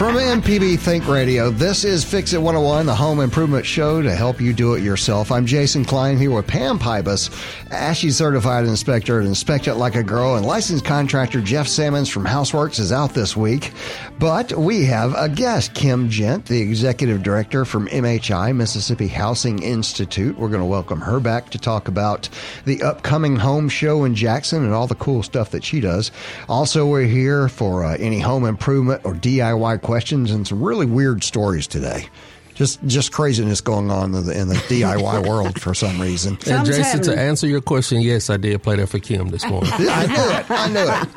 From MPB Think Radio, this is Fix It 101, the home improvement show to help you do it yourself. I'm Jason Klein here with Pam Pybas, ASHI certified inspector at Inspect It Like a Girl, and licensed contractor Jeff Sammons from Houseworks is out this week. But we have a guest, Kim Jent, the executive director from MHI, Mississippi Housing Institute. We're going to welcome her back to talk about the upcoming home show in Jackson and all the cool stuff that she does. Also, we're here for uh, any home improvement or DIY questions and some really weird stories today. Just just craziness going on in the, in the DIY world for some reason. And Something's Jason, to answer your question, yes, I did play that for Kim this morning. Yeah, I knew it. I knew it.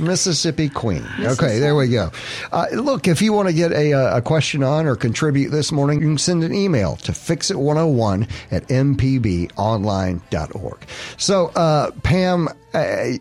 Mississippi Queen. Okay, there we go. Uh, look, if you want to get a, uh, a question on or contribute this morning, you can send an email to fixit101 at mpbonline.org. So, uh, Pam uh,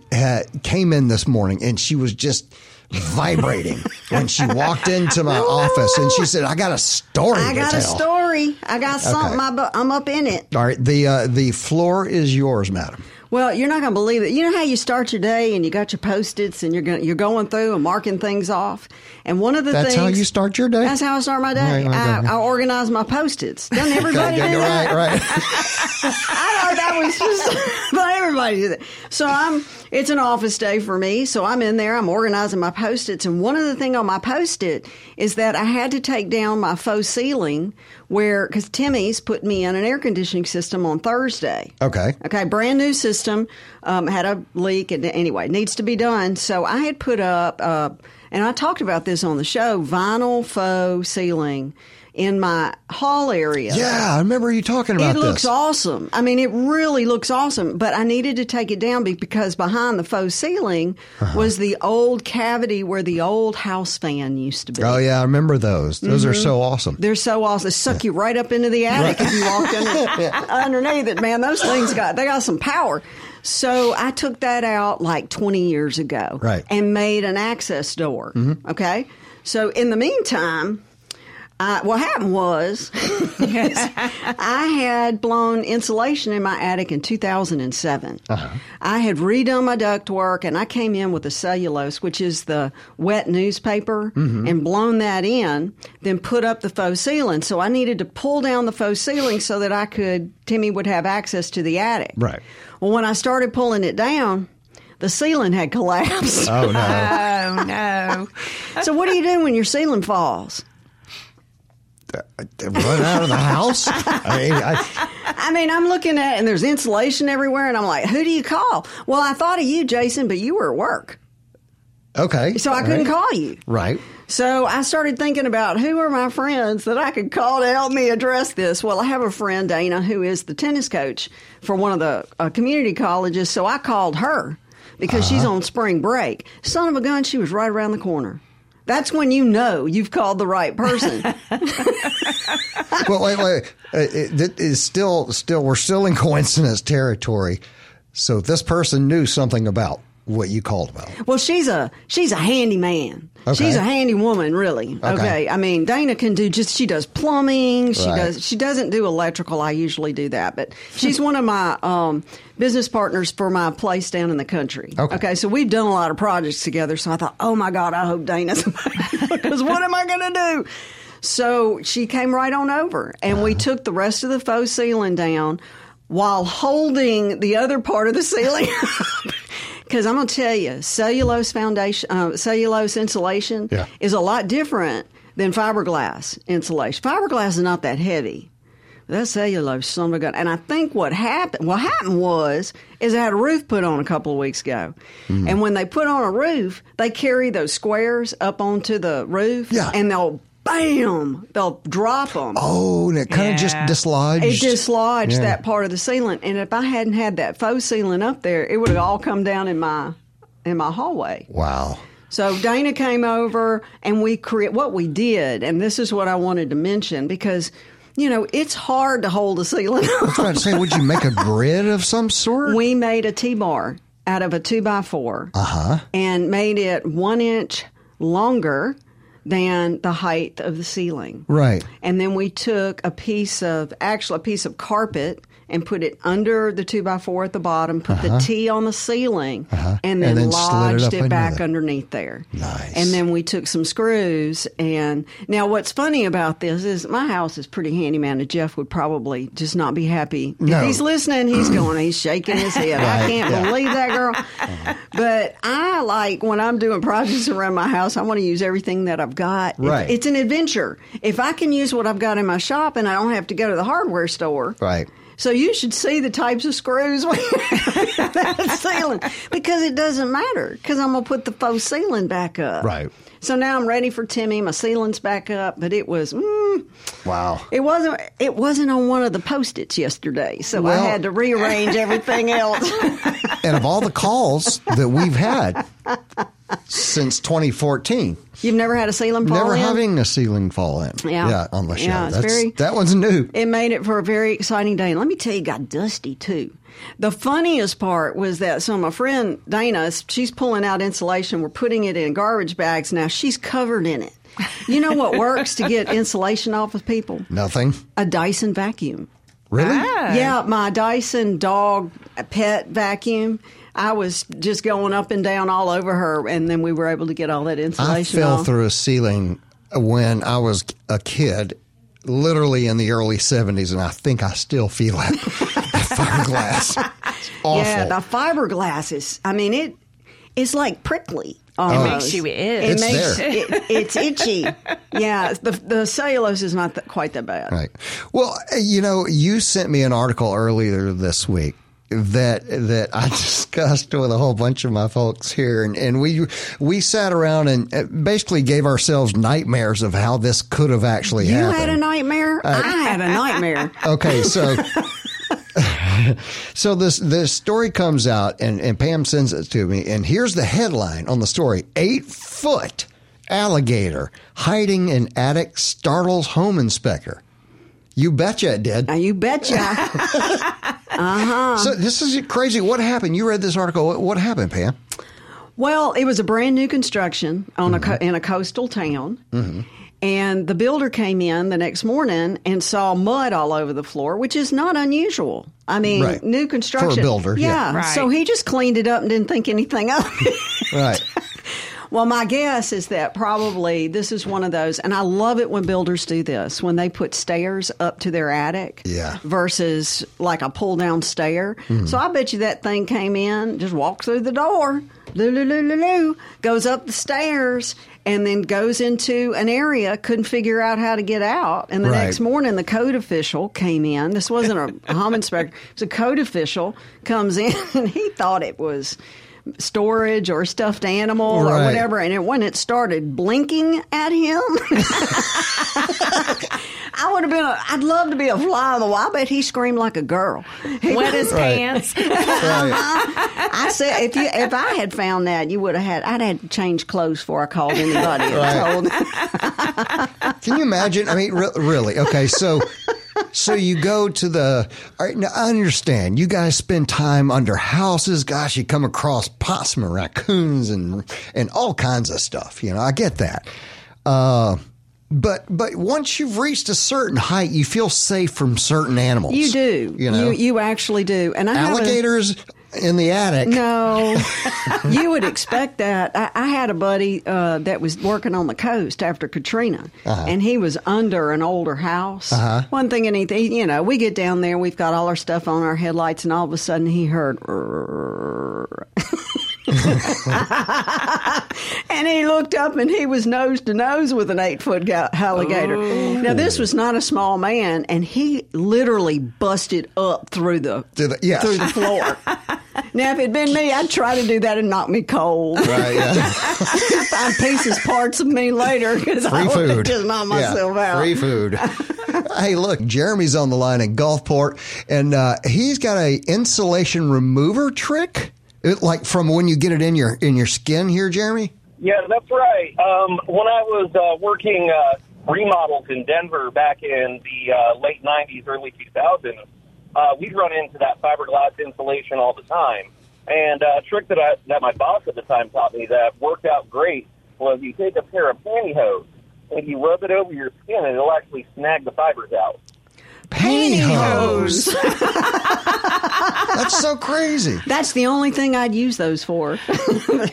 came in this morning and she was just vibrating when she walked into my office and she said, I got a story I got a story. I got something. Okay. Bu- I'm up in it. All right, the, uh, the floor is yours, madam. Well, you're not going to believe it. You know how you start your day and you got your post-its and you're going you're going through and marking things off. And one of the That's things how you start your day? That's how I start my day. Right. I, I organize my post-its. Doesn't everybody do that? right, right. I thought that was just, but everybody do that. So I'm, it's an office day for me. So I'm in there, I'm organizing my post-its. And one of the thing on my post-it is that I had to take down my faux ceiling where, cause Timmy's put me in an air conditioning system on Thursday. Okay. Okay, brand new system, um, had a leak, and anyway, needs to be done. So I had put up, uh, and I talked about this on the show, vinyl faux ceiling in my hall area. Yeah, I remember you talking about It looks awesome. I mean, it really looks awesome. But I needed to take it down because behind the faux ceiling Uh-huh. was the old cavity where the old house fan used to be. Oh yeah, I remember those. Those are so awesome. They're so awesome. They suck you right up into the attic if you under, underneath it. Man, those things got they got some power. So I took that out like 20 years ago, Right. and made an access door. Okay, so in the meantime. Uh, what happened was, I had blown insulation in my attic in 2007. I had redone my ductwork, and I came in with the cellulose, which is the wet newspaper, and blown that in. Then put up the faux ceiling. So I needed to pull down the faux ceiling so that I could Timmy would have access to the attic. Right. Well, when I started pulling it down, the ceiling had collapsed. Oh no. Oh no! so what do you do when your ceiling falls? Run out of the house? I mean, I, I mean, I'm looking at and there's insulation everywhere, and I'm like, who do you call? Well, I thought of you, Jason, but you were at work, okay. so I couldn't right. call you. Right. So I started thinking about who are my friends that I could call to help me address this. Well, I have a friend, Dana, who is the tennis coach for one of the uh, community colleges. So I called her because she's Uh-huh. on spring break. Son of a gun, she was right around the corner. That's when you know you've called the right person. well, wait, wait. Uh, It, it is still, still, we're still in coincidence territory. So this person knew something about what you called about. Well, she's a she's a handy man. Okay. She's a handy woman, really. Okay. Okay. I mean, Dana can do just she does plumbing. She Right. does she doesn't do electrical. I usually do that, but she's one of my um, business partners for my place down in the country. Okay. so we've done a lot of projects together. So I thought, oh my god, I hope Dana's because what am I going to do? So she came right on over, and we took the rest of the faux ceiling down while holding the other part of the ceiling. Because I'm going to tell you, cellulose foundation, uh, cellulose insulation Yeah. is a lot different than fiberglass insulation. Fiberglass is not that heavy. That cellulose, son of a gun. And I think what happened, what happened was, is I had a roof put on a couple of weeks ago. Hmm. And when they put on a roof, they carry those squares up onto the roof. Yeah. And they'll, bam, they'll drop them. Oh, and it kind of just dislodged. It dislodged Yeah. that part of the ceiling, and if I hadn't had that faux ceiling up there, it would have all come down in my in my hallway. Wow. So Dana came over, and we create what we did, and this is what I wanted to mention because you know, it's hard to hold a ceiling. I was about to say, would you make a grid of some sort? we made a T-bar out of a two by four Uh-huh. and made it one inch longer than the height of the ceiling. Right. And then we took a piece of, actually a piece of carpet and put it under the two by four at the bottom, put the T on the ceiling, and Uh-huh. And then, then slid it lodged it, back underneath there. Nice. And then we took some screws. And now, what's funny about this is my house is pretty handyman, and Jeff would probably just not be happy. No. If he's listening, he's going, he's shaking his head. I can't yeah. believe that girl. But I like when I'm doing projects around my house, I want to use everything that I've got. It- Right. it's an adventure. If I can use what I've got in my shop and I don't have to go to the hardware store. Right. So you should see the types of screws we ceiling because it doesn't matter because I'm gonna put the faux ceiling back up. Right. So now I'm ready for Timmy. My ceiling's back up, but it was mm, Wow. it wasn't it wasn't on one of the post-its yesterday, so I had to rearrange everything else. And of all the calls that we've had since 2014, You've never had a ceiling fall in? never in? having a ceiling fall in. Yeah. on the show. Yeah, it's That's, very- that one's new. It made it for a very exciting day. And let me tell you, it got dusty too. The funniest part was that so my friend Dana, she's pulling out insulation. We're putting it in garbage bags now. She's covered in it. You know what works to get insulation off of people? Nothing. A Dyson vacuum. Really? Yeah, my Dyson dog pet vacuum. I was just going up and down all over her, and then we were able to get all that insulation. I fell off. through a ceiling when I was a kid, literally in the early 70s, and I think I still feel it. the fiberglass. Awful. Yeah, the fiberglass is. I mean, it it's like prickly. Almost. It makes you itch. It It's makes there. it, it's itchy. Yeah, the the cellulose is not that, quite that bad. Right. Well, uh, you know, you sent me an article earlier this week that that I discussed with a whole bunch of my folks here, and, and we we sat around and uh, basically gave ourselves nightmares of how this could have actually You happened. You had a nightmare. I had a nightmare. Okay, so so this this story comes out and, and Pam sends it to me, and here's the headline on the story: eight foot alligator hiding in attic startles home inspector. You betcha it did. Now you betcha. So this is crazy. What happened? You read this article. What, what happened, Pam? Well, it was a brand new construction on a co- Mm-hmm. in a coastal town. And the builder came in the next morning and saw mud all over the floor, which is not unusual. I mean, Right. new construction. builder, yeah. Right. So he just cleaned it up and didn't think anything of it. Right. Well, my guess is that probably this is one of those, and I love it when builders do this when they put stairs up to their attic, Yeah. versus like a pull down stair. Hmm. So I bet you that thing came in, just walked through the door, loo loo loo loo loo, goes up the stairs, and then goes into an area. Couldn't figure out how to get out, and the Right. next morning the code official came in. This wasn't a home inspector; it was a code official comes in, and he thought it was storage or stuffed animal or whatever. And it, when it started blinking at him, I would have been. A, I'd love to be a fly on the wall. I bet he screamed like a girl. He- Wet his Right. pants. Uh-huh. right. I said, if you if I had found that, you would have had. I'd had to change clothes before I called anybody. and Right. told. Can you imagine? I mean, re- really? Okay, so so you go to the. All right, now I understand. You guys spend time under houses. Gosh, you come across possum and raccoons and and all kinds of stuff. You know, I get that. Uh, but but once you've reached a certain height, you feel safe from certain animals. You do. You know, You, you actually do. And I have a- alligators in the attic. No, you would expect that. I, I had a buddy uh, that was working on the coast after Katrina, Uh-huh. and he was under an older house. One thing, and he, you know, we get down there, we've got all our stuff on our headlights, and all of a sudden he heard. and he looked up and he was nose to nose with an eight foot ga- alligator. Now, this was not a small man, and he literally busted up through the, Through the- yes. through the floor. now, if it'd been me, I'd try to do that and knock me cold. Right, yeah. Find pieces, parts of me later because I Free would have just knocked myself yeah, out. Free food. hey, look, Jeremy's on the line in Gulfport, and uh, he's got a insulation remover trick, it, like from when you get it in your in your skin here, Jeremy. Yeah, that's right. Um, when I was uh, working uh, remodels in Denver back in the uh, late 90s, early 2000s, uh, we'd run into that fiberglass insulation all the time. And uh, a trick that, I, that my boss at the time taught me that worked out great was you take a pair of pantyhose and you rub it over your skin and it'll actually snag the fibers out. Pantyhose. That's so crazy. That's the only thing I'd use those for.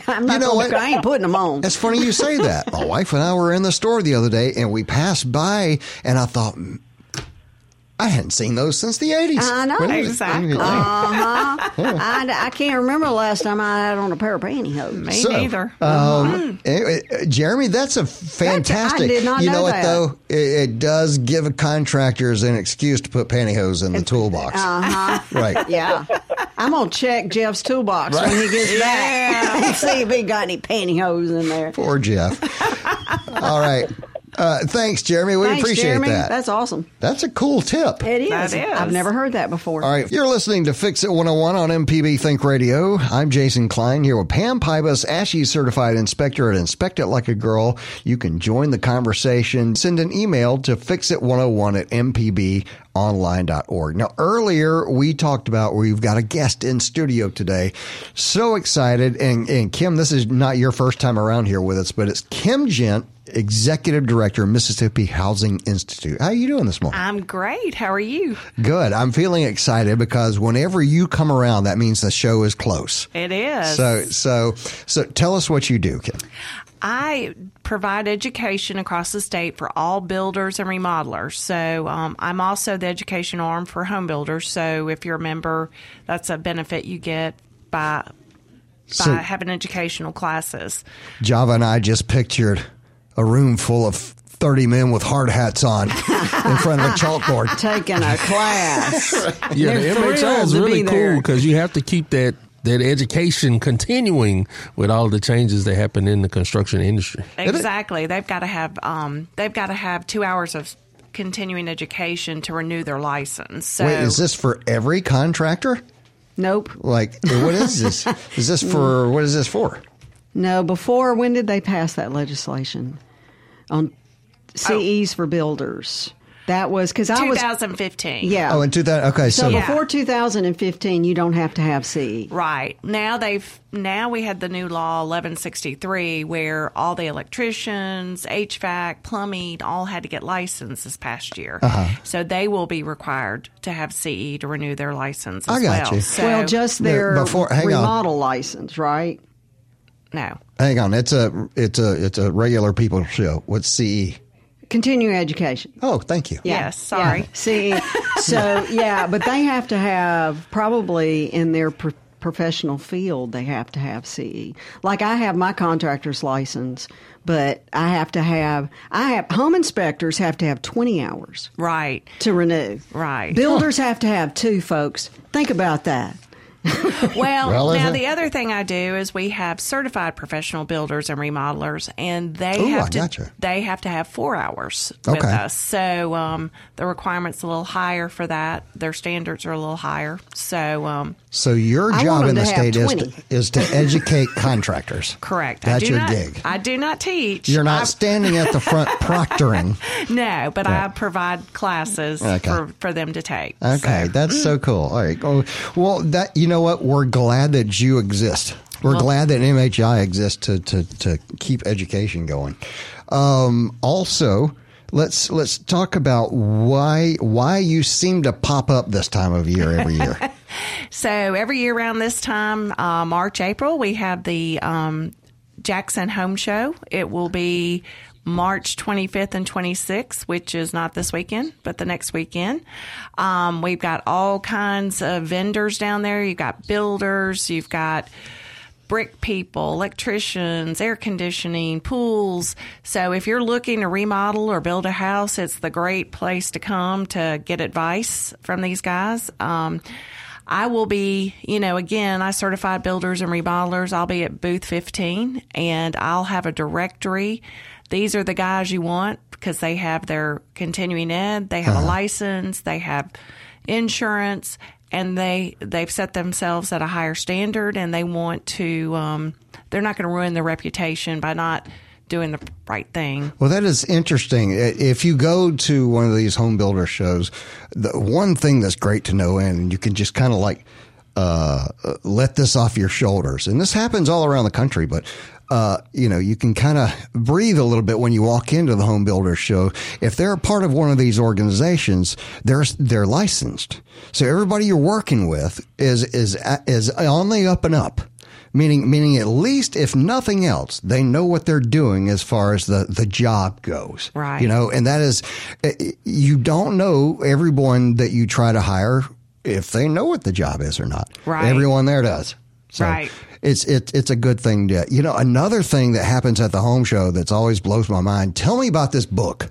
I'm not You know gonna-? I ain't putting them on. It's funny you say that. My wife and I were in the store the other day and we passed by and I thought, "Mm, I hadn't seen those since the 80s. I know. When Exactly. when- Uh-huh. I, I can't remember the last time I had on a pair of pantyhose. Me So, neither. Um, anyway, uh, Jeremy, that's a fantastic. did not you know, know what though? It, it does give contractors an excuse to put pantyhose in the toolbox. Uh-huh. Right. Yeah. I'm going to check Jeff's toolbox when he gets back. See if he got any pantyhose in there. Poor Jeff. All right. Uh, thanks, Jeremy. We Thanks, appreciate Jeremy. that. That's awesome. That's a cool tip. It is. That is. I've never heard that before. All right, you're listening to Fix It 101 on MPB Think Radio. I'm Jason Klein here with Pam Pybas, ASHI certified inspector at Inspect It Like a Girl. You can join the conversation. Send an email to fixit101 at mpbonline.org. Now, earlier we talked about we've got a guest in studio today. So excited. And, and Kim, this is not your first time around here with us, but it's Kim Jent, Executive Director, Mississippi Housing Institute. How are you doing this morning? I'm great. How are you? Good. I'm feeling excited because whenever you come around, that means the show is close. It is. So, so, so, tell us what you do, Kim. I provide education across the state for all builders and remodelers. So um, I'm also the education arm for home builders. So if you're a member, that's a benefit you get by by So- having educational classes. Java and I just pictured a room full of 30 men with hard hats on in front of a chalkboard. Taking a class. Yeah, They're the MHI is really cool because you have to keep that that education continuing with all the changes that happen in the construction industry. Exactly. They've got to have um, they've got to have two hours of continuing education to renew their license. So Wait, is this for every contractor? nope. Like, what is this? Is this for, what is this for? No, before, when did they pass that legislation on CEs for builders? That was because I was. 2015. Yeah. Oh, in 2000. Okay, so, so Yeah. before 2015, you don't have to have. CE. Right. Now they've now we had the new law 1163 where all the electricians, HVAC, plumbing all had to get licensed this past year. Uh-huh. So they will be required to have CE to renew their license as I got well. you. So well, just their Yeah, before- hang on. remodel license, right? no. hang on. It's a, it's a, it's a regular people show. What's CE? Continuing education. Oh, thank you. Yes, sorry. Yeah. See, so yeah, but they have to have probably in their pro- professional field they have to have CE. Like I have my contractor's license, but I have to have I have home inspectors have to have 20 hours Right. to renew. Right. Builders have to have two, folks. Think about that. Well, Well, now the other thing I do is we have certified professional builders and remodelers, and they Ooh, have I to gotcha. they have to have four hours with Okay. us. So um, the requirements a little higher for that. Their standards are a little higher. So um, So your job in the state is to, is to educate contractors. correct. That's your not, gig. I do not teach. You're not I- standing at the front proctoring. no, but I provide classes Okay. for, for them to take. Okay, So- that's so cool. All right. Oh, well, that you know what? We're glad that you exist. We're glad that MHI exists to to to keep education going. Um, also, let's let's talk about why why you seem to pop up this time of year every year. So every year around this time, uh, March, April, we have the um, Jackson Home Show. It will be March 25th and 26th, which is not this weekend, but the next weekend. Um, we've got all kinds of vendors down there. You've got builders, you've got brick people, electricians, air conditioning, pools. So if you're looking to remodel or build a house, it's the great place to come to get advice from these guys. Um, I will be, you know, again, I certified builders and remodelers. I'll be at booth 15 and I'll have a directory. These are the guys you want because they have their continuing ed, they have a license, they have insurance, and they they've set themselves at a higher standard and they want to um, they're not going to ruin their reputation by not doing the right thing. Well, that is interesting. If you go to one of these home builder shows, the one thing that's great to know, and you can just kind of like uh, let this off your shoulders, and this happens all around the country, but. Uh, you know, you can kind of breathe a little bit when you walk into the home builder show. If they're a part of one of these organizations, they're they're licensed. So everybody you're working with is is is on the up and up meaning meaning at least if nothing else they know what they're doing as far as the the job goes Right. you know and that is eh, you don't know everyone that you try to hire if they know what the job is or not Right. everyone there does so Right. It's it's it's a good thing to you know another thing that happens at the home show that's always blows my mind tell me about this book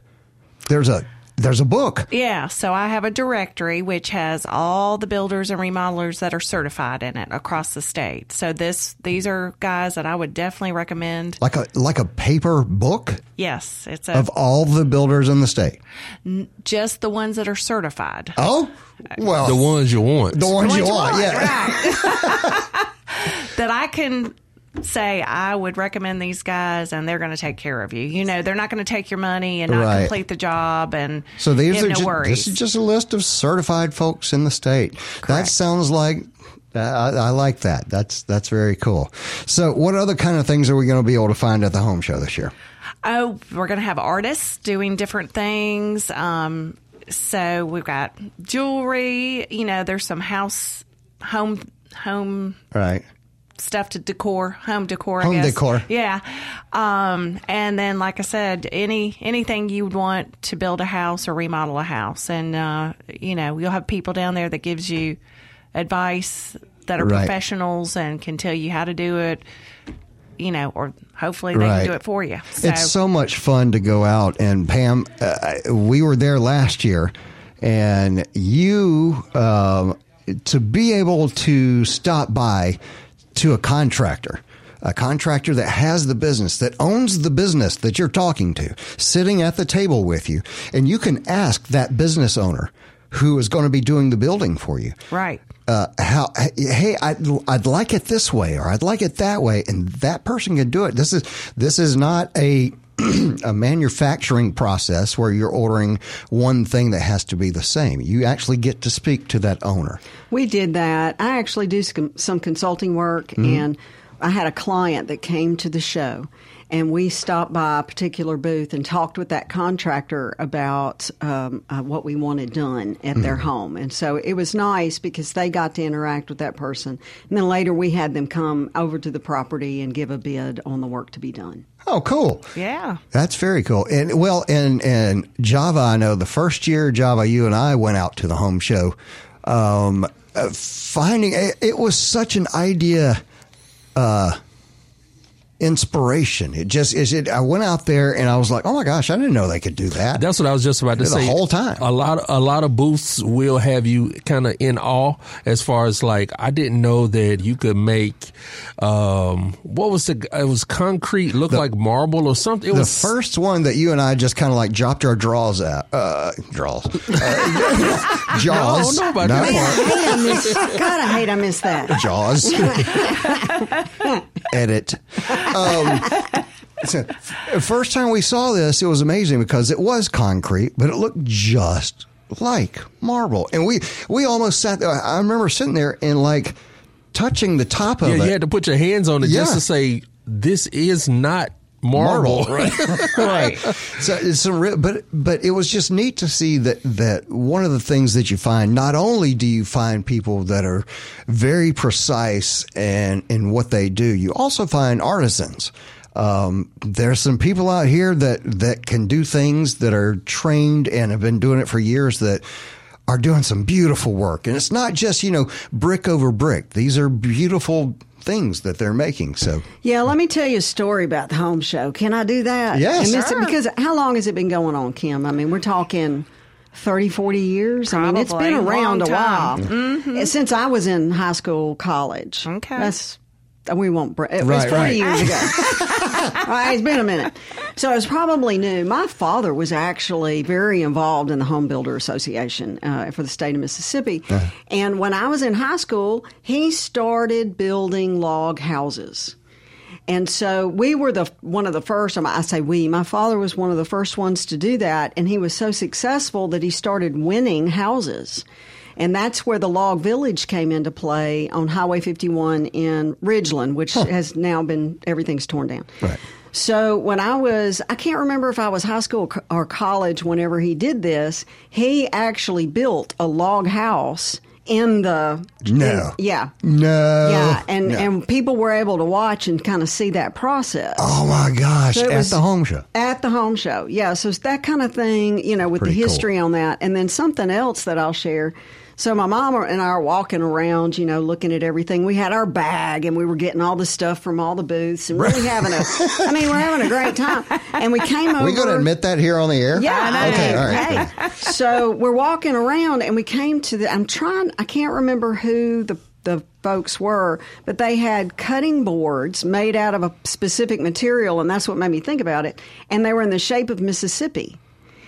there's a there's a book Yeah, so I have a directory which has all the builders and remodelers that are certified in it across the state. So this these are guys that I would definitely recommend. like a like a paper book Yes, it's a, of all the builders in the state just the ones that are certified. oh well The ones you want. the ones you Which want one? yeah that I can say I would recommend these guys and they're going to take care of you. You know, they're not going to take your money and not Right. complete the job and So these are no ju- worries. this is just a list of certified folks in the state. That sounds like I, I like that. That's that's very cool. So, what other kind of things are we going to be able to find at the home show this year? Oh, we're going to have artists doing different things. Um, so we've got jewelry. You know, there's some house, home, home Right. Stuff to decor, home decor. I Home guess. decor. Yeah. Um, and then, like I said, any anything you would want to build a house or remodel a house, and uh, you know, you'll have people down there that gives you advice that are Right. professionals and can tell you how to do it. You know, or hopefully they Right. can do it for you. So, It's so much fun to go out and Pam. Uh, we were there last year, and you um, to be able to stop by to a contractor. A contractor that has the business, that owns the business that you're talking to, sitting at the table with you, and you can ask that business owner who is going to be doing the building for you right. uh, how hey I'd, I'd like it this way or I'd like it that way and that person can do it this is this is not a a manufacturing process where you're ordering one thing that has to be the same you actually get to speak to that owner We did that. I actually do some, some consulting work, Mm-hmm. and I had a client that came to the show, and we stopped by a particular booth and talked with that contractor about um, uh, what we wanted done at their Mm-hmm. home. And so it was nice because they got to interact with that person. And then later we had them come over to the property and give a bid on the work to be done. Oh cool Yeah. That's very cool. And well, in, and Java, I know the first year Java, you and I went out to the home show. Um, uh, finding it, it was such an idea, uh, inspiration. It just is. It. I went out there and I was like, oh my gosh, I didn't know they could do that. That's what I was just about to The say. The whole time. a lot, a lot of booths will have you kind of in awe as far as like I didn't know that you could make, um, what was the? It was concrete, looked like marble or something. It the was first one that you and I just kind of like dropped our draws at, uh, draws, uh, jaws. No, nobody- No? Hey, I miss, God, I hate I missed that. Jaws. Edit. Um, so, first time we saw this, it was amazing because it was concrete, but it looked just like marble, and we we almost sat there. I remember sitting there and like touching the top of yeah, it. you had to put your hands on it just to say this is not marble. right? right. So it's some, real, but but it was just neat to see that that one of the things that you find. Not only do you find people that are very precise and in what they do, you also find artisans. Um, there's some people out here that that can do things that are trained and have been doing it for years that are doing some beautiful work. And it's not just, you know, brick over brick. These are beautiful things that they're making. So Yeah, let me tell you a story about the home show. Can I do that? Yes. And this- Sure. Because how long has it been going on, Kim? I mean, we're talking 30, 40 years. I mean, it's been around Long a while. time. Since I was in high school, college. Okay. That's, we won't, br- it was Right, 40 right. years ago. Right, it's been a minute. So it's probably new. My father was actually very involved in the Home Builder Association uh, for the state of Mississippi. Uh-huh. And when I was in high school, he started building log houses. And so we were the one of the first. I say we. My father was one of the first ones to do that, and he was so successful that he started winning houses. And that's where the log village came into play on Highway 51 in Ridgeland, which has now been everything's torn down. Right. So when I was, I can't remember if I was high school or college whenever he did this, he actually built a log house in the No. in- yeah No. yeah and No. and people were able to watch and kind of see that process Oh my gosh! So at the home show. at the home show. Yeah, so it's that kind of thing, you know, with Pretty the cool. history on that. And then something else that I'll share. So my mom and I are walking around, you know, looking at everything. We had our bag and we were getting all the stuff from all the booths and really having a, I mean, we're having a great time. And we came over. we going to admit that here on the air? Yeah, I know. Okay. All right. Hey, so we're walking around and we came to the. I'm trying. I can't remember who the the folks were, but they had cutting boards made out of a specific material, and that's what made me think about it. And they were in the shape of Mississippi.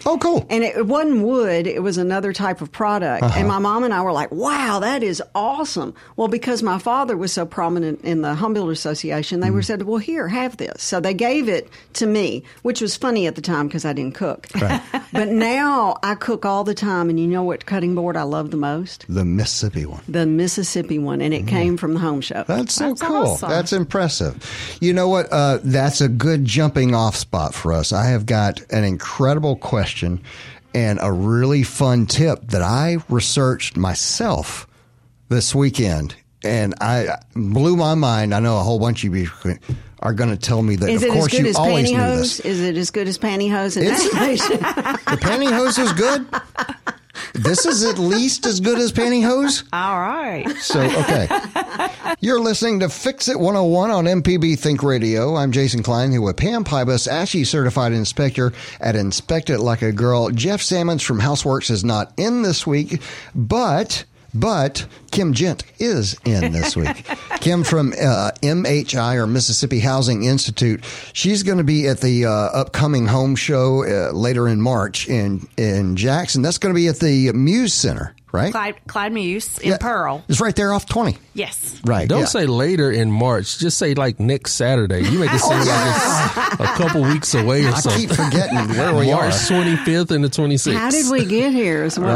Oh, cool. And it, it wasn't wood, it was another type of product. Uh-huh. And my mom and I were like, wow, that is awesome. Well, because my father was so prominent in the Home Builder Association, they were Mm-hmm. said, well, here, have this. So they gave it to me, which was funny at the time because I didn't cook. but now I cook all the time. And you know what cutting board I love the most? the Mississippi one. The Mississippi one. And it came from the home show. That's so That's cool. awesome. That's impressive. You know what? Uh, that's a good jumping off spot for us. I have got an incredible question and a really fun tip that I researched myself this weekend. And I blew my mind. I know a whole bunch of you are going to tell me that, is of course, you always knew pantyhose? this. Is it as good as pantyhose and It's- animation? The pantyhose is good. This is at least as good as pantyhose. All right. So, okay. You're listening to Fix It 101 on MPB Think Radio. I'm Jason Klein here with Pam Pybas, ASHI certified inspector at Inspect It Like a Girl. Jeff Sammons from Houseworks is not in this week, but. But Kim Jent is in this week. Kim from uh, MHI or Mississippi Housing Institute. She's going to be at the uh, upcoming home show uh, later in March in in Jackson. That's going to be at the Muse Center, right? Clyde, Clyde Muse in Yeah. Pearl. It's right there off 20. Yes. Right. Don't yeah. say later in March. Just say like next Saturday. You make it seem like it's a couple weeks away or I something. keep forgetting where we March are. 25th and the 26th. How did we get here? Is what I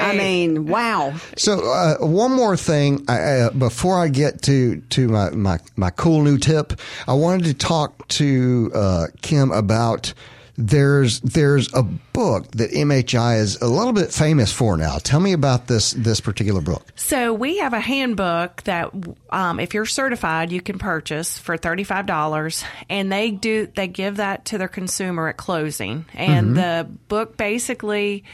Right. I mean, wow. So uh, one more thing uh, before I get to to my, my my cool new tip, I wanted to talk to uh, Kim about. There's there's a book that MHI is a little bit famous for now. Tell me about this this particular book. So we have a handbook that, um, if you're certified, you can purchase for thirty five dollars, and they do they give that to their consumer at closing, and the book basically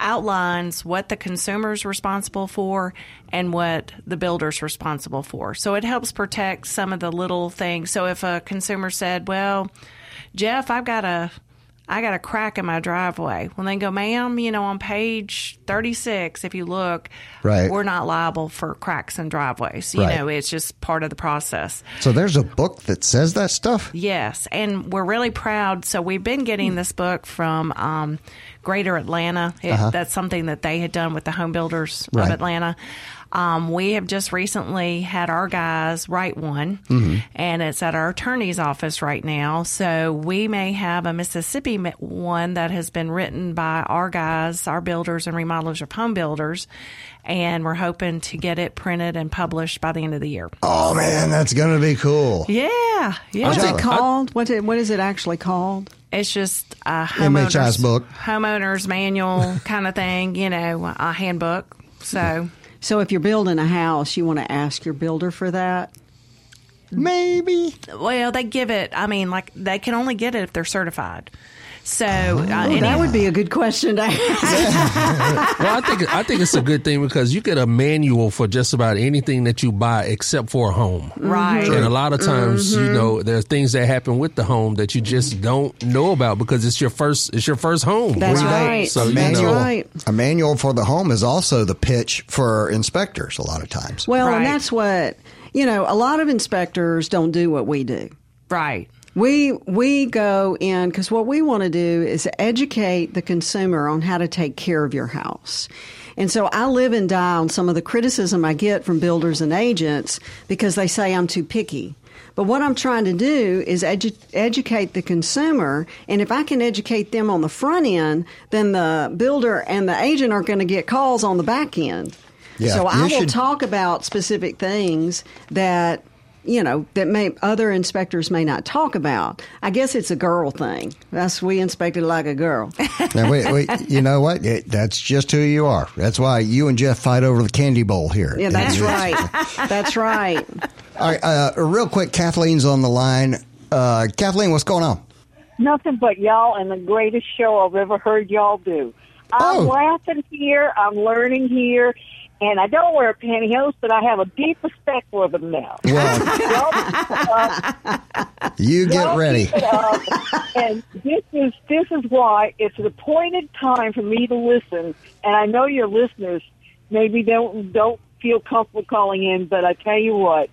outlines what the consumer is responsible for and what the builder's responsible for. So it helps protect some of the little things. So if a consumer said, "Well, Jeff, I've got a I got a crack in my driveway." Well, they go, "Ma'am, you know, on page 36, if you look, Right. we're not liable for cracks in driveways. You Right. know, it's just part of the process." So there's a book that says that stuff. Yes, and we're really proud. So we've been getting this book from um, Greater Atlanta. It, That's something that they had done with the home builders Uh-huh. Right. of Atlanta. Um, we have just recently had our guys write one, Mm-hmm. and it's at our attorney's office right now. So we may have a Mississippi one that has been written by our guys, our builders and remodelers of home builders, and we're hoping to get it printed and published by the end of the year. Oh man, that's gonna be cool. Yeah, yeah. What's it called? What it, what is it actually called? It's just a homeowner's book. homeowner's manual kind of thing, you know, a handbook. So So if you're building a house, you want to ask your builder for that. Maybe. Well, they give it. I mean, like they can only get it if they're certified. So uh, Oh, that would be a good question to ask. well, I think I think it's a good thing because you get a manual for just about anything that you buy except for a home. right. And a lot of times, you Mm-hmm. know, there's things that happen with the home that you just don't know about because it's your first it's your first home. That's You know? right. So a manual, right. a manual for the home is also the pitch for inspectors. A lot of times. well, and that's what you know. A lot of inspectors don't do what we do. right. We we go in because what we want to do is educate the consumer on how to take care of your house. And so I live and die on some of the criticism I get from builders and agents because they say I'm too picky. But what I'm trying to do is edu- educate the consumer, and if I can educate them on the front end, then the builder and the agent are going to get calls on the back end. Yeah, so I you will talk about specific things that you know that may other inspectors may not talk about. I guess it's a girl thing. That's we inspected like a girl. Now, wait, wait. You know what? It, that's just who you are. That's why you and Jeff fight over the candy bowl here. Yeah, that's right. That's right. All right, uh, real quick, Kathleen's on the line. Uh, Kathleen, what's going on? Nothing but y'all and the greatest show I've ever heard y'all do. I'm Oh. laughing here. I'm learning here. And I don't wear pantyhose, but I have a deep respect for them now. Well, Y'all keep it up. you get ready. up. and this is this is why it's an appointed time for me to listen. And I know your listeners maybe don't don't feel comfortable calling in, but I tell you what,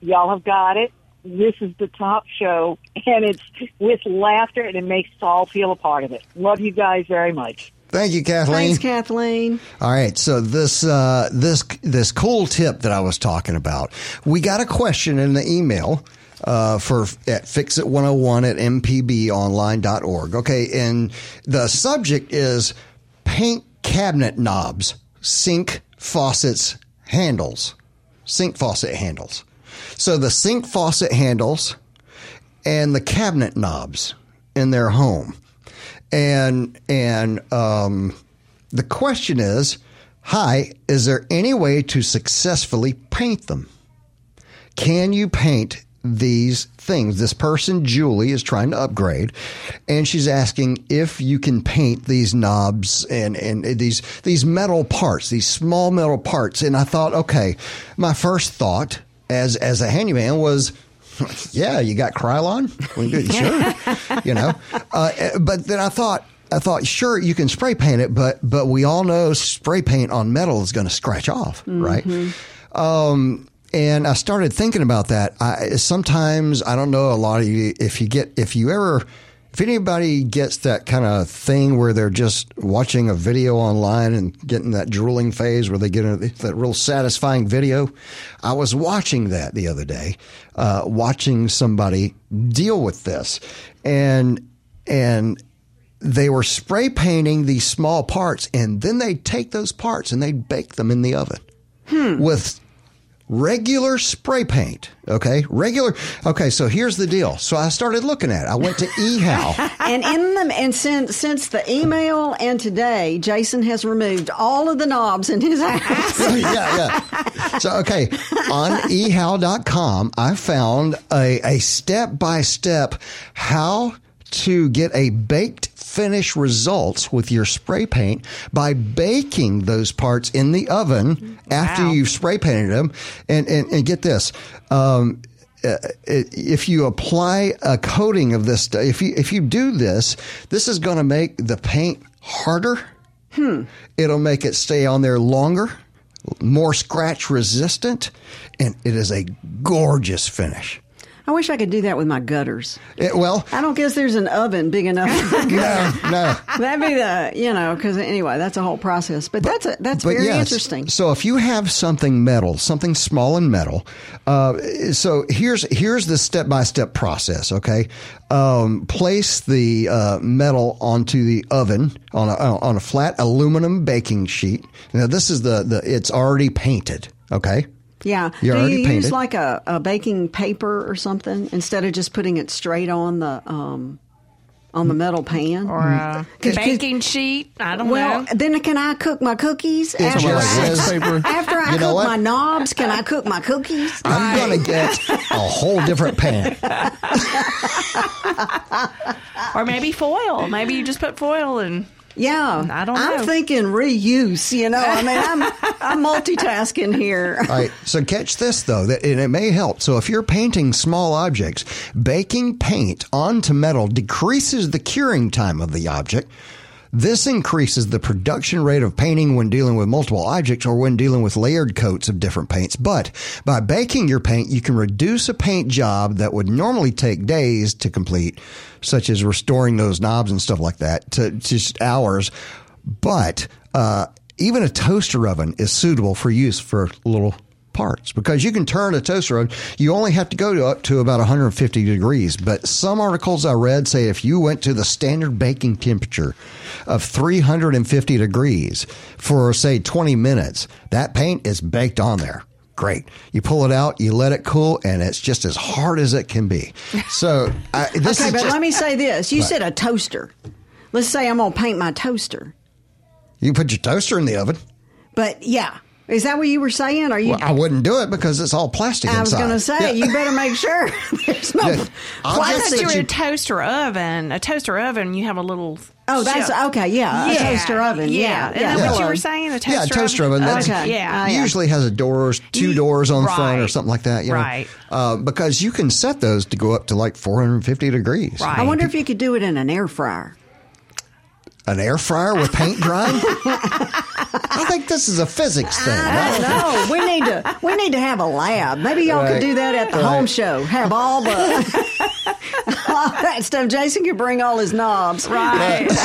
y'all have got it. This is the top show, and it's with laughter, and it makes us all feel a part of it. Love you guys very much. Thank you, Kathleen. Thanks, Kathleen. All right, so this uh, this this cool tip that I was talking about, we got a question in the email uh, for at fixit101 at mpbonline.org. Okay, and the subject is paint cabinet knobs, sink faucets handles, sink faucet handles. So the sink faucet handles and the cabinet knobs in their home. And and um, the question is, hi, is there any way to successfully paint them? Can you paint these things? This person, Julie, is trying to upgrade, and she's asking if you can paint these knobs and and these these metal parts, these small metal parts. And I thought, okay, my first thought as as a handyman was. Yeah, you got Krylon? Sure, you know. Uh, but then I thought, I thought, sure, you can spray paint it, but but we all know spray paint on metal is going to scratch off, right? Um, and I started thinking about that. I, sometimes I don't know a lot of you if you get if you ever if anybody gets that kind of thing where they're just watching a video online and getting that drooling phase where they get a, that real satisfying video. I was watching that the other day, uh, watching somebody deal with this, and and they were spray painting these small parts, and then they'd take those parts and they'd bake them in the oven with regular spray paint. Okay, regular. Okay, so here's the deal. So I started looking at it. I went to eHow. and in them, and since since the email and today, Jason has removed all of the knobs in his house. yeah, yeah. So, okay, on ehow.com, I found a, a step by step how to get a baked finish results with your spray paint by baking those parts in the oven after Wow. you've spray painted them. And, and, and get this. Um, uh, if you apply a coating of this, if you if you do this, this is going to make the paint harder. It'll make it stay on there longer, more scratch resistant, and it is a gorgeous finish. I wish I could do that with my gutters. It- well, I don't guess there's an oven big enough. no, no. That'd be the you know because anyway that's a whole process. But, that's a, that's very yes, interesting. So if you have something metal, something small and metal, uh, so here's here's the step by step process. Okay, um, place the uh, metal onto the oven on a on a flat aluminum baking sheet. Now this is the the it's already painted. Okay. Yeah. You're Do already you use like a, a baking paper or something instead of just putting it straight on the um on the metal pan? or a 'Cause- baking sheet. I don't well, know. then can I cook my cookies after just I, paper. after I You cook my knobs? Can I cook my cookies? I'm gonna get a whole different pan. Or maybe foil. Maybe you just put foil in. Yeah, I don't I'm know. thinking reuse. You know, I mean, I'm I'm multitasking here. All right. So catch this though, that and it may help. So if you're painting small objects, baking paint onto metal decreases the curing time of the object. This increases the production rate of painting when dealing with multiple objects or when dealing with layered coats of different paints. But by baking your paint, you can reduce a paint job that would normally take days to complete, such as restoring those knobs and stuff like that, to just hours. But uh, even a toaster oven is suitable for use for little parts because you can turn a toaster oven. You only have to go to up to about 150 degrees. But some articles I read say if you went to the standard baking temperature of 350 degrees for say 20 minutes, that paint is baked on there. Great. You pull it out, you let it cool, and it's just as hard as it can be. So I, this Okay, is but just, let me say this. You said a toaster. Let's say I'm going to paint my toaster. you put your toaster in the oven. But yeah. Is that what you were saying? Are you? Well, I wouldn't do it because it's all plastic I was going to say, Yeah. you better make sure there's no Yeah. I'll Well, I just you that were you- a toaster oven. A toaster oven, you have a little. Oh, that's shelf. okay. Yeah, a toaster oven. yeah. Yeah, Isn't yeah. that what you were saying? A toaster yeah, toaster oven. That's, Okay. Yeah. Uh. Usually has a doors, two doors on the front or something like that. You know? Right. Uh, because you can set those to go up to like 450 degrees. Right. I wonder if you could do it in an air fryer. An air fryer with paint drying? I think this is a physics thing. I don't know. We need to we need to have a lab. Maybe y'all Right. could do that at the Right. home show. Have all the all that stuff. Jason can bring all his knobs. Right.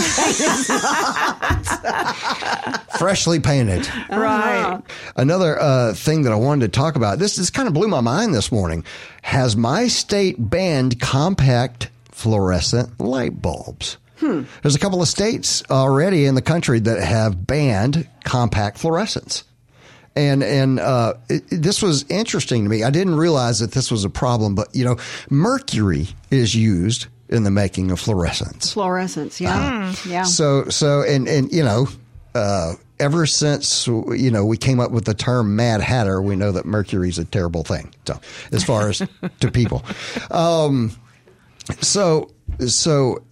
Freshly painted. right. Another uh, thing that I wanted to talk about, this, this kind of blew my mind this morning. Has my state banned compact fluorescent light bulbs? There's a couple of states already in the country that have banned compact fluorescents. And and uh, it, this was interesting to me. I didn't realize that this was a problem, but you know, mercury is used in the making of fluorescents. Fluorescence, yeah. Yeah. So, so, and, and, you know, uh, ever since, you know, we came up with the term Mad Hatter, we know that mercury is a terrible thing. So, as far as to people. Um, so, so,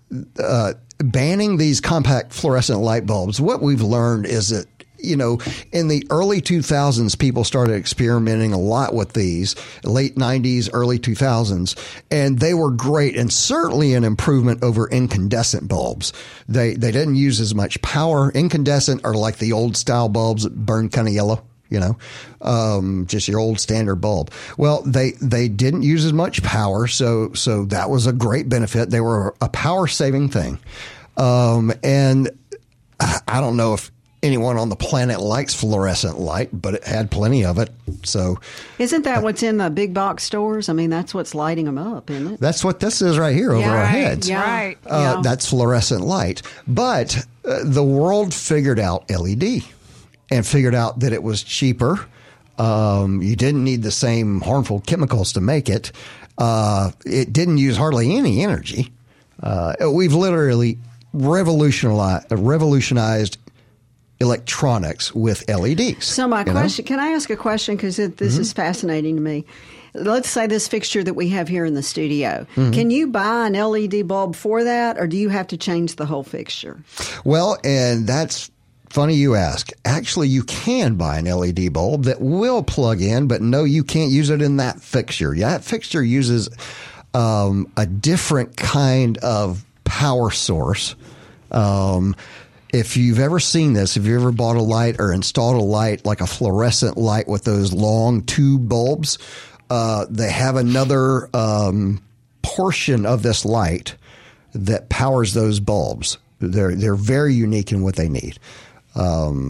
uh, banning these compact fluorescent light bulbs, what we've learned is that you know, in the early 2000s, people started experimenting a lot with these, late 90s, early 2000s, and they were great and certainly an improvement over incandescent bulbs. They, they didn't use as much power. Incandescent are like the old style bulbs that burn kind of yellow. You know, um, just your old standard bulb. Well, they they didn't use as much power, so so that was a great benefit. They were a power saving thing, um, and I don't know if anyone on the planet likes fluorescent light, but it had plenty of it. So Isn't that what's in the big box stores? I mean, that's what's lighting them up, isn't it? that's what this is right here over Yeah, our right. heads. Yeah. Right. Uh, Yeah. That's fluorescent light. But uh, the world figured out LED and figured out that it was cheaper. Um, you didn't need the same harmful chemicals to make it. Uh, it didn't use hardly any energy. Uh, we've literally revolutionized, revolutionized electronics with LEDs. So my you know? question, can I ask a question? Because this Mm-hmm. is fascinating to me. Let's say this fixture that we have here in the studio. Mm-hmm. Can you buy an LED bulb for that, or do you have to change the whole fixture? Well, and that's funny you ask. Actually, you can buy an LED bulb that will plug in, but no, you can't use it in that fixture. Yeah, that fixture uses um, a different kind of power source. Um, if you've ever seen this, if you ever bought a light or installed a light like a fluorescent light with those long tube bulbs, uh, they have another um, portion of this light that powers those bulbs. They're they're very unique in what they need.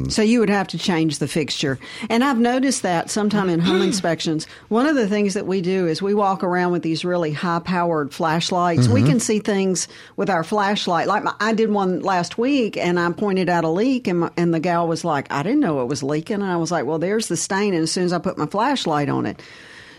So you would have to change the fixture. And I've noticed that sometime in home inspections, one of the things that we do is we walk around with these really high powered flashlights. We mm-hmm. can see things with our flashlight. Like my, I did one last week and I pointed out a leak and, my, and the gal was like, I didn't know it was leaking. And I was like, well, there's the stain. And as soon as I put my flashlight on it.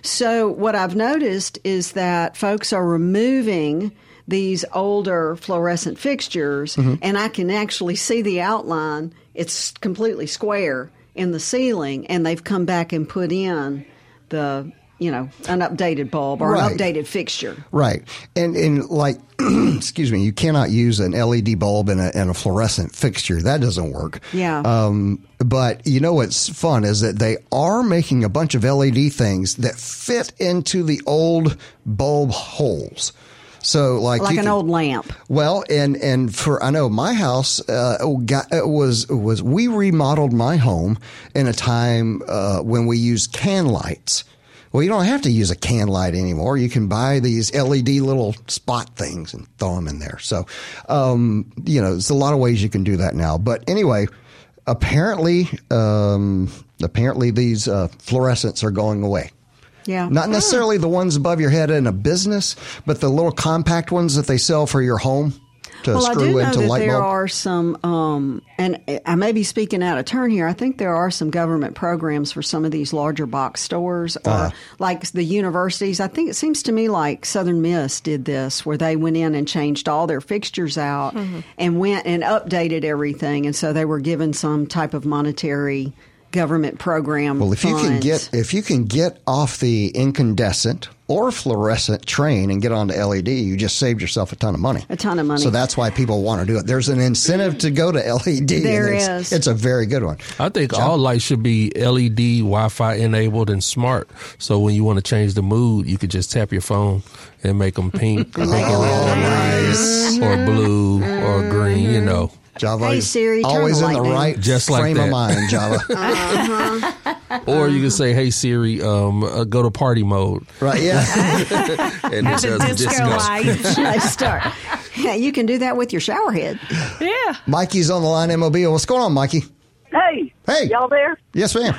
So what I've noticed is that folks are removing these older fluorescent fixtures mm-hmm. and I can actually see the outline. It's completely square in the ceiling and they've come back and put in the, you know, an updated bulb or Right. an updated fixture. Right, and and like, excuse me, you cannot use an LED bulb in a, in a fluorescent fixture. That doesn't work. Yeah. Um, but you know what's fun is that they are making a bunch of LED things that fit into the old bulb holes. So like Like an can- old lamp. Well, and and for I know my house uh, got, it was was we remodeled my home in a time uh, when we used can lights. Well, you don't have to use a can light anymore. You can buy these LED little spot things and throw them in there. So, um, you know, there's a lot of ways you can do that now. But anyway, apparently, um, Apparently, these uh, fluorescents are going away. Yeah. Not necessarily the ones above your head in a business, but the little compact ones that they sell for your home to well, I screw do know into that light there are some, um, and I may be speaking out of turn here. I think there are some government programs for some of these larger box stores, or Uh-huh. like the universities. I think it seems to me like Southern Miss did this, where they went in and changed all their fixtures out and went and updated everything, and so they were given some type of monetary government program. Well, if you can get if you can get off the incandescent or fluorescent train and get onto LED, you just saved yourself a ton of money. A ton of money. So that's why people want to do it. There's an incentive to go to LED. and There it's, is. It's a very good one. I think all lights should be LED, Wi-Fi enabled, and smart. So when you want to change the mood, you could just tap your phone and make them pink, or, oh, or blue, or green. You know, Java Hey, is Siri, turn always the in the right Just like frame of mind, Java. or you can say, "Hey Siri, um, uh, go to party mode," right? Yeah. and it The does disco light. I start. Yeah, you can do that with your shower head. yeah. Mikey's on the line. Mobile. What's going on, Mikey? Hey, Hey. y'all there? Yes, ma'am.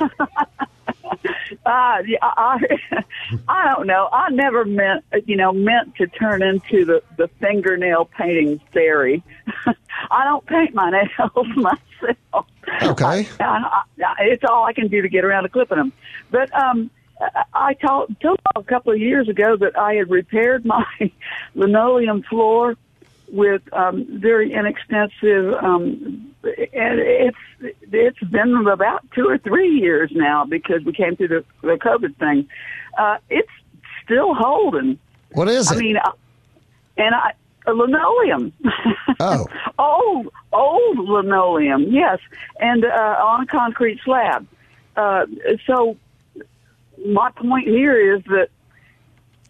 Uh, yeah, I, I don't know. I never meant, you know, meant to turn into the the fingernail painting fairy. I don't paint my nails myself. Okay. I, I, it's all I can do to get around to clipping them. But um, I- I told, told a couple of years ago that I had repaired my linoleum floor with um, very inexpensive. Um, and it's it's been about two or three years now because we came through the, the COVID thing. Uh, it's still holding. What is it? I mean, uh, and I a linoleum. Oh. old old linoleum, yes, and uh, on a concrete slab. Uh, so my point here is that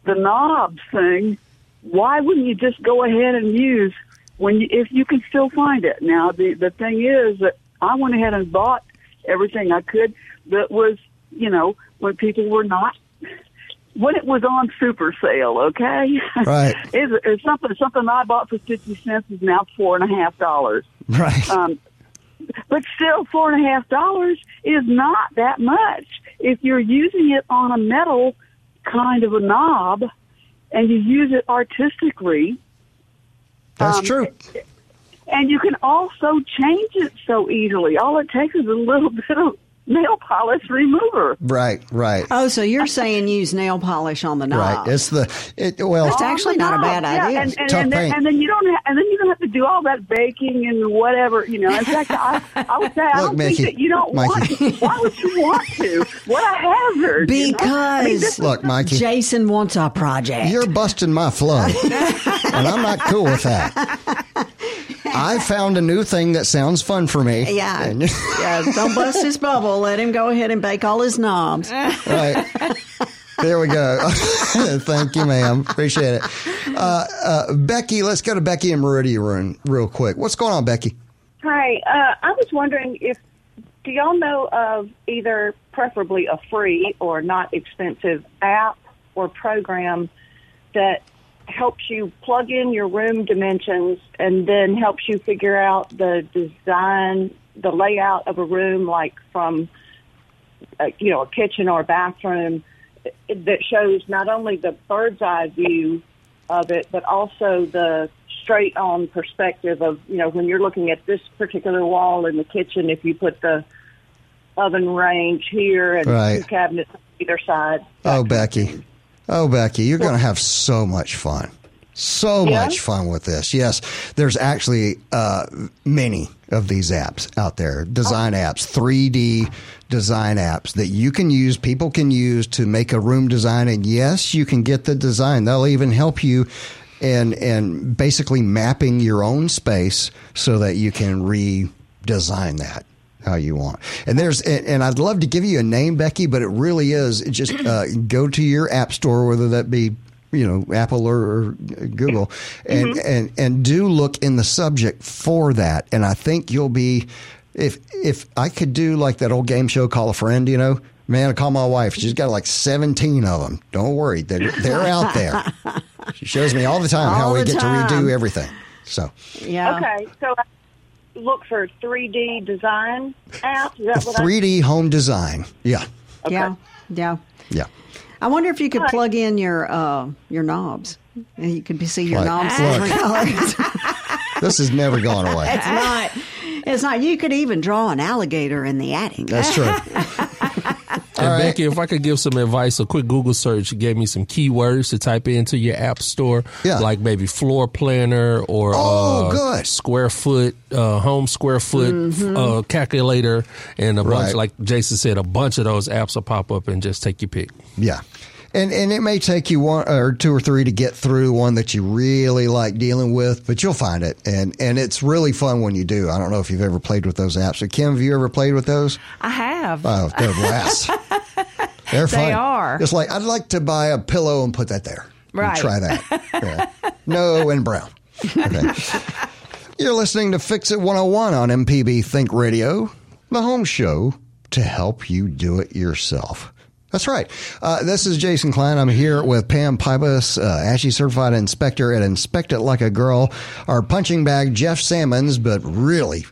the knobs thing. Why wouldn't you just go ahead and use when you, if you can still find it? Now the the thing is that I went ahead and bought everything I could that was you know when people were not when it was on super sale, okay? Right. it's, it's something something I bought for fifty cents is now four and a half dollars. right. Um, but still, four and a half dollars is not that much if you're using it on a metal kind of a knob, and you use it artistically. That's um, true. And you can also change it so easily. All it takes is a little bit of nail polish remover. Right. Right. Oh, so you're saying use nail polish on the knob? Right. It's the it. Well, It's actually On the not a knob, bad yeah, idea. And, and, Tough and, then, paint. and then you don't, ha- and then you don't have to do all that baking and whatever. You know, in fact, I, I would say I don't Mickey, think that you don't Mikey. want. Why would you want to? What a hazard! you know? I mean, Because look, Mikey. Jason wants a project. You're busting my flow, and I'm not cool with that. I found a new thing that sounds fun for me. yeah. And- yeah. Don't bust his bubble. Let him go ahead and bake all his knobs. right. There we go. Thank you, ma'am. Appreciate it. Uh, uh, Becky, let's go to Becky and Meridian real quick. What's going on, Becky? Hi, uh, I was wondering if do y'all know of either preferably a free or not expensive app or program that helps you plug in your room dimensions and then helps you figure out the design, the layout of a room, like from uh, you know a kitchen or a bathroom, that shows not only the bird's eye view of it, but also the straight on perspective of, you know, when you're looking at this particular wall in the kitchen, if you put the oven range here and Right. two cabinets on either side. Oh, Becky. Oh, Becky, you're going to have so much fun. So Yeah? much fun with this. Yes, there's actually uh, many of these apps out there, design apps, 3D design apps that you can use, people can use to make a room design. And yes, you can get the design. They'll even help you in, in basically mapping your own space so that you can redesign that how you want. And there's, and, and I'd love to give you a name, Becky, but it really is it just uh, go to your app store, whether that be you know Apple or, or Google, and and and do look in the subject for that. And I think you'll be, if if I could do like that old game show, call a friend, you know. Man, I call my wife. She's got like 17 of them. Don't worry. They're, they're out there. She shows me all the time how All we get time. to redo everything. So, Yeah. Okay, so look for 3D design apps? Is that what 3D home design. Yeah. Yeah, yeah. Yeah. I wonder if you could Right. plug in your uh, your knobs. And You could see your Like, knobs look. This has never gone away. it's not. It's not. You could even draw an alligator in the attic. That's true. And right. Becky, if I could give some advice, a quick Google search gave me some keywords to type into your app store, Yeah. like maybe floor planner or Oh, uh, good. square foot, uh, home square foot uh, calculator, and a bunch, Right. like Jason said, a bunch of those apps will pop up and just take your pick. Yeah. And and it may take you one or two or three to get through one that you really like dealing with, but you'll find it. And and it's really fun when you do. I don't know if you've ever played with those apps. So Kim, have you ever played with those? I have. Oh, they're blast. they're. They are. It's like I'd like to buy a pillow and put that there. Right. try that. Yeah. No and brown. Okay. You're listening to Fix It 101 on MPB Think Radio, the home show to help you do it yourself. That's right. Uh, this is Jason Klein. I'm here with Pam Pybas, uh, ASHI certified inspector at Inspect It Like a Girl. Our punching bag, Jeff Salmons, but really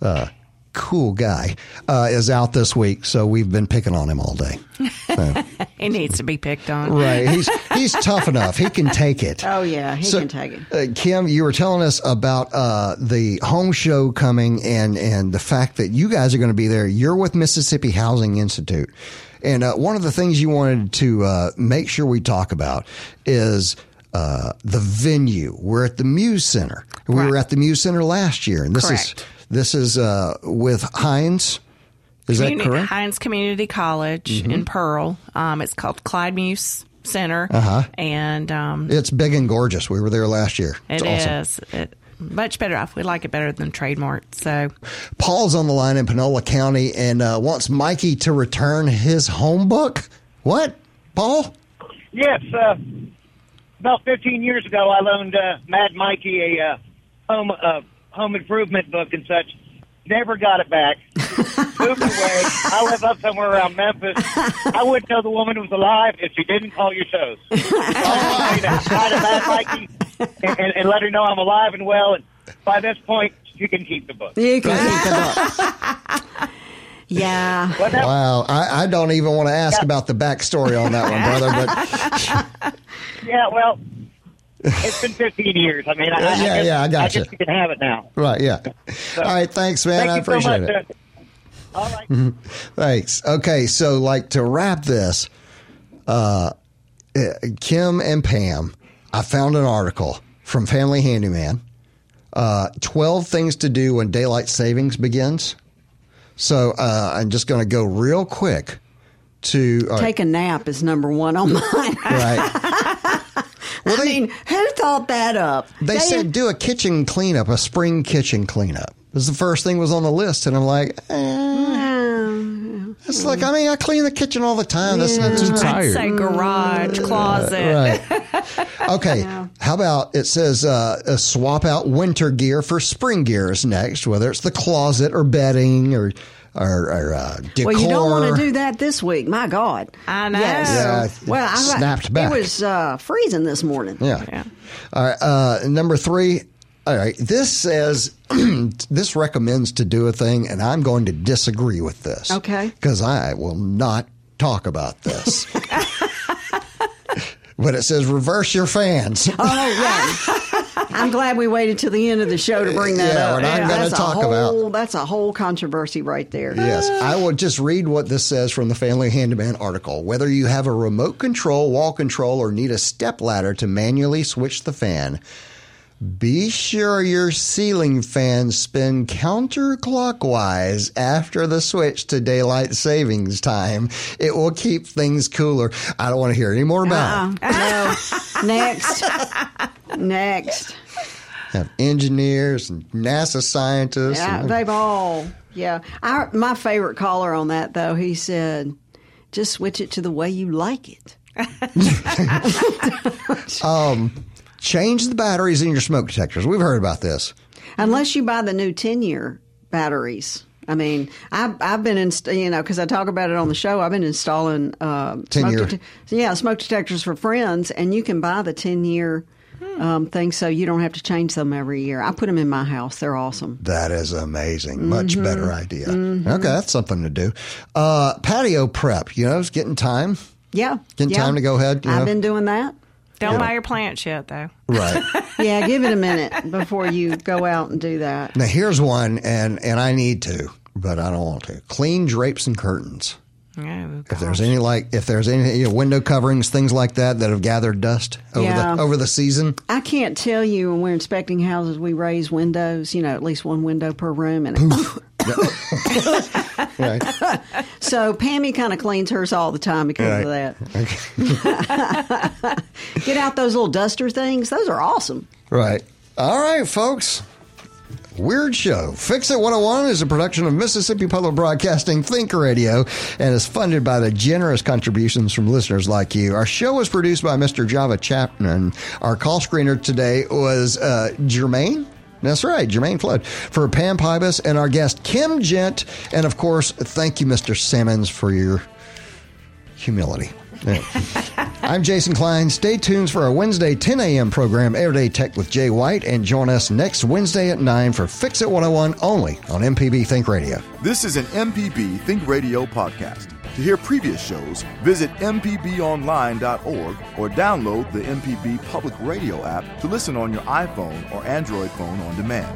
uh, cool guy, uh, is out this week. So we've been picking on him all day. He needs to be picked on. Right. He's he's tough enough. He can take it. Oh yeah, he So, can take it. Uh, Kim, you were telling us about uh, the home show coming and and the fact that you guys are going to be there. You're with Mississippi Housing Institute, and uh, one of the things you wanted to uh, make sure we talk about is. Uh, the venue. We're at the Muse Center. We were at the Muse Center last year, and this Correct. is this is uh, with Hinds. Is that correct? Hinds Community College in Pearl. Um, it's called Clyde Muse Center, Uh-huh. and um, It's big and gorgeous. We were there last year. it It's is it, much better. Off. We like it better than Trade Mart. So Paul's on the line in Panola County and uh, wants Mikey to return his home book. What, Paul? Yes, uh, about 15 years ago, I loaned uh, Mad Mikey a uh, home uh, home improvement book and such. Never got it back. Moved away. I live up somewhere around Memphis. I wouldn't know the woman was alive if she didn't call your shows. So I want you to try to Mad Mikey and, and, and let her know I'm alive and well. And by this point, you can keep the book. You can keep the book. yeah. Wow, I, I don't even want to ask about the backstory on that one, brother. But yeah, well, it's been 15 years. I mean, I, I, Yeah, I guess, yeah, I gotcha. I guess you can have it now. right, yeah. All right, thanks, man. Thank I you so appreciate much. it. All right. Thanks. Okay, so like to wrap this, uh, uh, Kim and Pam, I found an article from Family Handyman. Uh, Twelve things to do when daylight savings begins. So uh, I'm just going to go real quick to uh, Take a nap is number one on mine. right. Well, I they, mean, who thought that up? they said do a kitchen cleanup, a spring kitchen cleanup. This is the first thing was on the list, and I'm like, eh, it's like I mean, I clean the kitchen all the time. That's not Too I'd tired. say garage, closet. Right. Okay. How about it says uh, uh, swap out winter gear for spring gear is next, whether it's the closet or bedding or or, or uh, decor. Well, you don't want to do that this week. My God. I know. Yes. Yeah, well, I snapped back. It was uh, freezing this morning. Yeah. Yeah. All right. Uh, number three. All right. This says this recommends to do a thing, and I'm going to disagree with this. Okay. Because I will not talk about this. but it says reverse your fans. Oh yeah. I'm glad we waited till the end of the show to bring that Yeah, up. we're not gonna That's a talk whole, about- That's a whole controversy right there. Yes, I will just read what this says from the Family Handyman article. Whether you have a remote control, wall control, or need a step ladder to manually switch the fan, be sure your ceiling fans spin counterclockwise after the switch to daylight savings time. It will keep things cooler. I don't want to hear any more about it. Uh-uh. No. Next. Next. Have engineers and NASA scientists. Yeah, and- they've all. Yeah, I, my favorite caller on that though, he said, "Just switch it to the way you like it." change the batteries in your smoke detectors. We've heard about this. Unless you buy the new ten year batteries. I mean, I've I've been in you know because I talk about it on the show. I've been installing uh, 10 smoke year. det- yeah smoke detectors for friends, and you can buy the ten year um, things so you don't have to change them every year. I put them in my house. They're awesome. That is amazing. Much Mm-hmm. better idea. Okay, that's something to do. Uh, patio prep. You know, it's getting time. Yeah. Getting yeah. time to go ahead. You I've know? been doing that. Don't buy your plants yet, though. right. Yeah, give it a minute before you go out and do that. Now here's one, and and I need to, but I don't want to. Clean drapes and curtains. Oh, If there's any like, if there's any you know, window coverings, things like that that have gathered dust over Yeah. the over the season. I can't tell you when we're inspecting houses, we raise windows, you know, at least one window per room. And Right. so Pammy kind of cleans hers all the time because of Right. that. Get out those little duster things. Those are awesome. Right. All right, folks. Weird Show. Fix It 101 is a production of Mississippi Public Broadcasting Think Radio and is funded by the generous contributions from listeners like you. Our show was produced by Mr. Java Chapman. Our call screener today was uh, Jermaine. That's right, Jermaine Flood. For Pam Pybas and our guest, Kim Jent. And of course, thank you, Mr. Simmons, for your humility. Yeah. I'm Jason Klein. Stay tuned for our Wednesday 10 a.m. program, Everyday Tech with Jay White, and join us next Wednesday at 9 for Fix It 101 only on MPB Think Radio. This is an MPB Think Radio podcast. To hear previous shows, visit MPBOnline.org or download the MPB Public Radio app to listen on your iPhone or Android phone on demand.